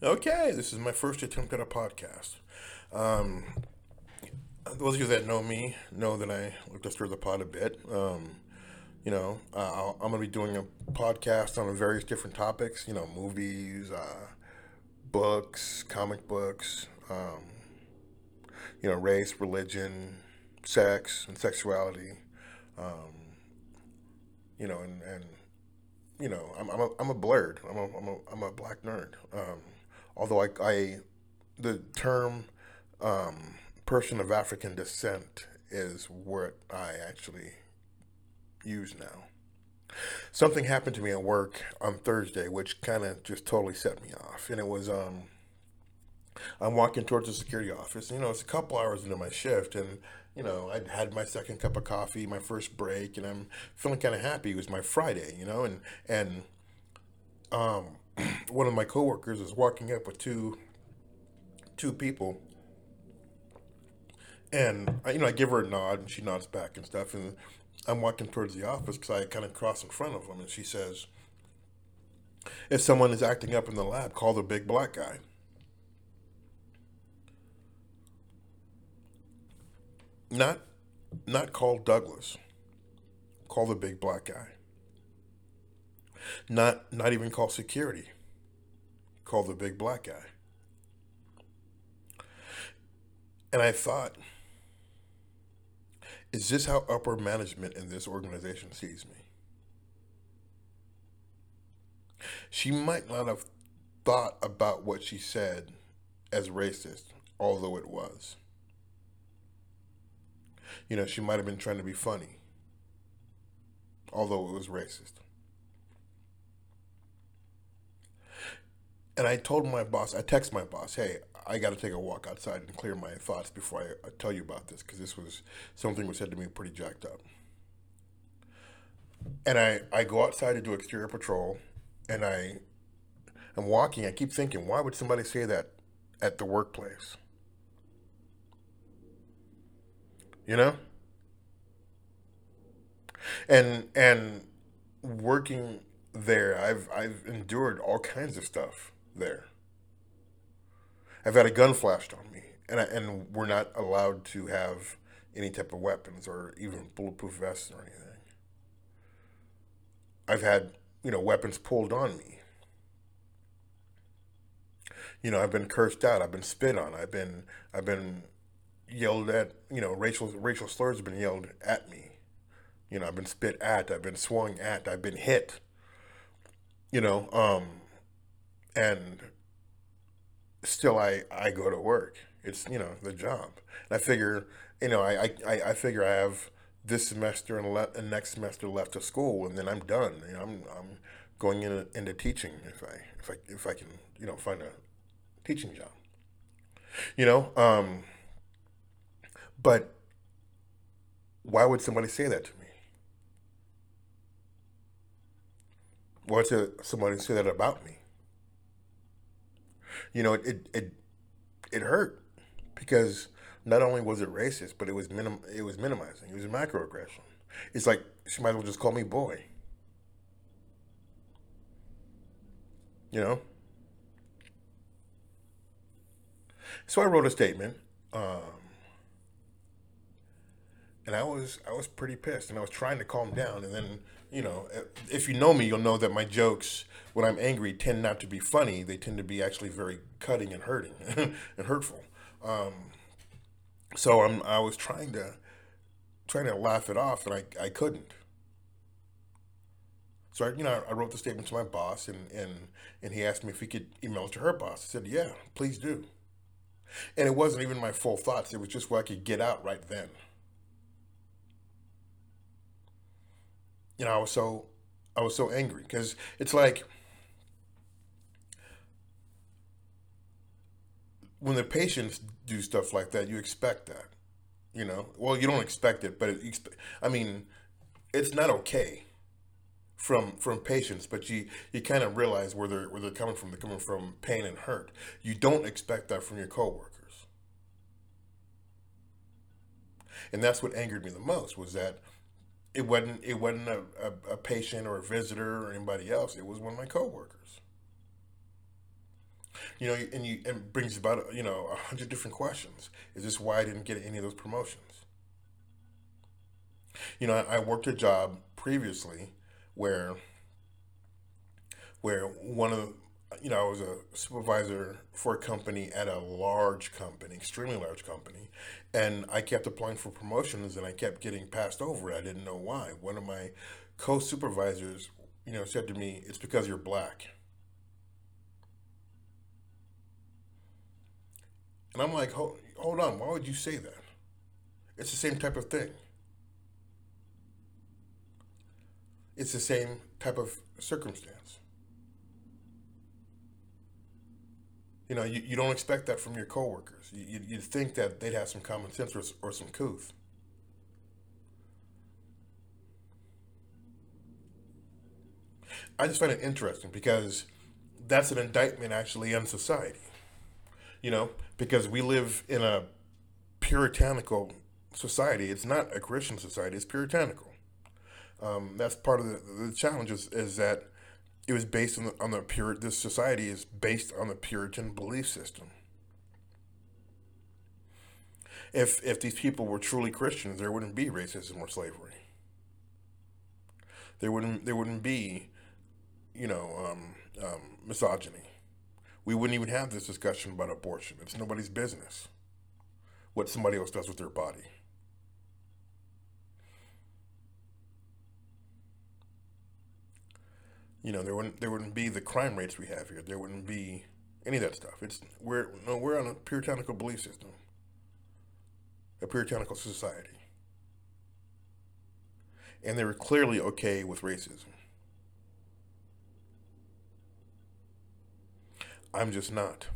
Okay, this is my first attempt at a podcast. Um, those of you that know me know that I like to stir the pot a bit. Um, you know, uh, I'm going to be doing a podcast on various different topics. You know, movies, uh, books, comic books. Um, you know, race, religion, sex, and sexuality. Um, you know, and, and you know, I'm, I'm a, I'm a blurred. I'm a, I'm a, I'm a black nerd. Um, although I, I the term um, person of African descent is what I actually use now. Something happened to me at work on Thursday, which kind of just totally set me off, and it was um, I'm walking towards the security office. You know, it's a couple hours into my shift, and you know, I'd had my second cup of coffee, my first break, and I'm feeling kind of happy. It was my Friday, you know, and and um, one of my coworkers is walking up with two two people, and I, you know I give her a nod, and she nods back and stuff, and I'm walking towards the office because I kind of cross in front of them, and she says, "If someone is acting up in the lab, call the big black guy." Not, not call Douglas. Call the big black guy. Not not even call security. Call the big black guy. And I thought, is this how upper management in this organization sees me? She might not have thought about what she said as racist, although it was. You know, she might have been trying to be funny, although it was racist. And I told my boss, I text my boss, hey, I got to take a walk outside and clear my thoughts before I, I tell you about this because this was something was said to me pretty jacked up. And I, I go outside to do exterior patrol, and I I'm walking. I keep thinking, why would somebody say that at the workplace? You know? And and working there, I've I've endured all kinds of stuff there. I've had a gun flashed on me, and I, and we're not allowed to have any type of weapons or even bulletproof vests or anything. I've had you know weapons pulled on me. You know, I've been cursed out. I've been spit on. I've been I've been yelled at. You know, racial racial slurs have been yelled at me. You know, I've been spit at. I've been swung at. I've been hit. You know, um, and still I, I go to work. It's, you know, the job. And I figure, you know, I, I, I figure I have this semester and, le- and next semester left of school and then I'm done. You know, I'm, I'm going in, into teaching if I, if I, if I can, you know, find a teaching job. You know, um, but why would somebody say that to me? Why would somebody say that about me? You know, it it it hurt because not only was it racist, but it was minim it was minimizing. It was a microaggression. It's like she might as well just call me boy. You know. So I wrote a statement, um, and I was I was pretty pissed, and I was trying to calm down, and then you know, if you know me, you'll know that my jokes, when I'm angry, tend not to be funny. They tend to be actually very cutting and hurting and hurtful. Um, so I'm, I was trying to, trying to laugh it off, and I, I couldn't. So I, you know, I wrote the statement to my boss, and, and and he asked me if he could email it to her boss. I said, "Yeah, please do." And it wasn't even my full thoughts; it was just what I could get out right then. You know, I was so I was so angry because it's like when the patients do stuff like that, you expect that, you know. Well, you don't expect it, but it, I mean, it's not okay from from patients, but you you kind of realize where they're where they're coming from. They're coming from pain and hurt. You don't expect that from your coworkers, and that's what angered me the most was that it wasn't it wasn't a, a, a, patient or a visitor or anybody else. It was one of my coworkers. You know, and you and brings about you know a hundred different questions. Is this why I didn't get any of those promotions? You know, I, I worked a job previously where where one of you know I was a supervisor for a company at a large company, extremely large company, and I kept applying for promotions and I kept getting passed over. I didn't know why. One of my co-supervisors, you know, said to me, "It's because you're black." And I'm like, hold, hold on, why would you say that? It's the same type of thing. It's the same type of circumstance. You know, you, you don't expect that from your coworkers. You, you, you'd think that they'd have some common sense or, or some couth. I just find it interesting because that's an indictment actually on society. You know, because we live in a puritanical society. It's not a Christian society, it's puritanical. Um, that's part of the, the challenge is, is that it was based on the, on the pure, this society is based on the Puritan belief system. If, if these people were truly Christians, there wouldn't be racism or slavery. There wouldn't, there wouldn't be, you know, um, um, misogyny we wouldn't even have this discussion about abortion. It's nobody's business what somebody else does with their body. You know, there wouldn't there wouldn't be the crime rates we have here. There wouldn't be any of that stuff. It's we're no, we're on a puritanical belief system, a puritanical society, and they were clearly okay with racism. I'm just not.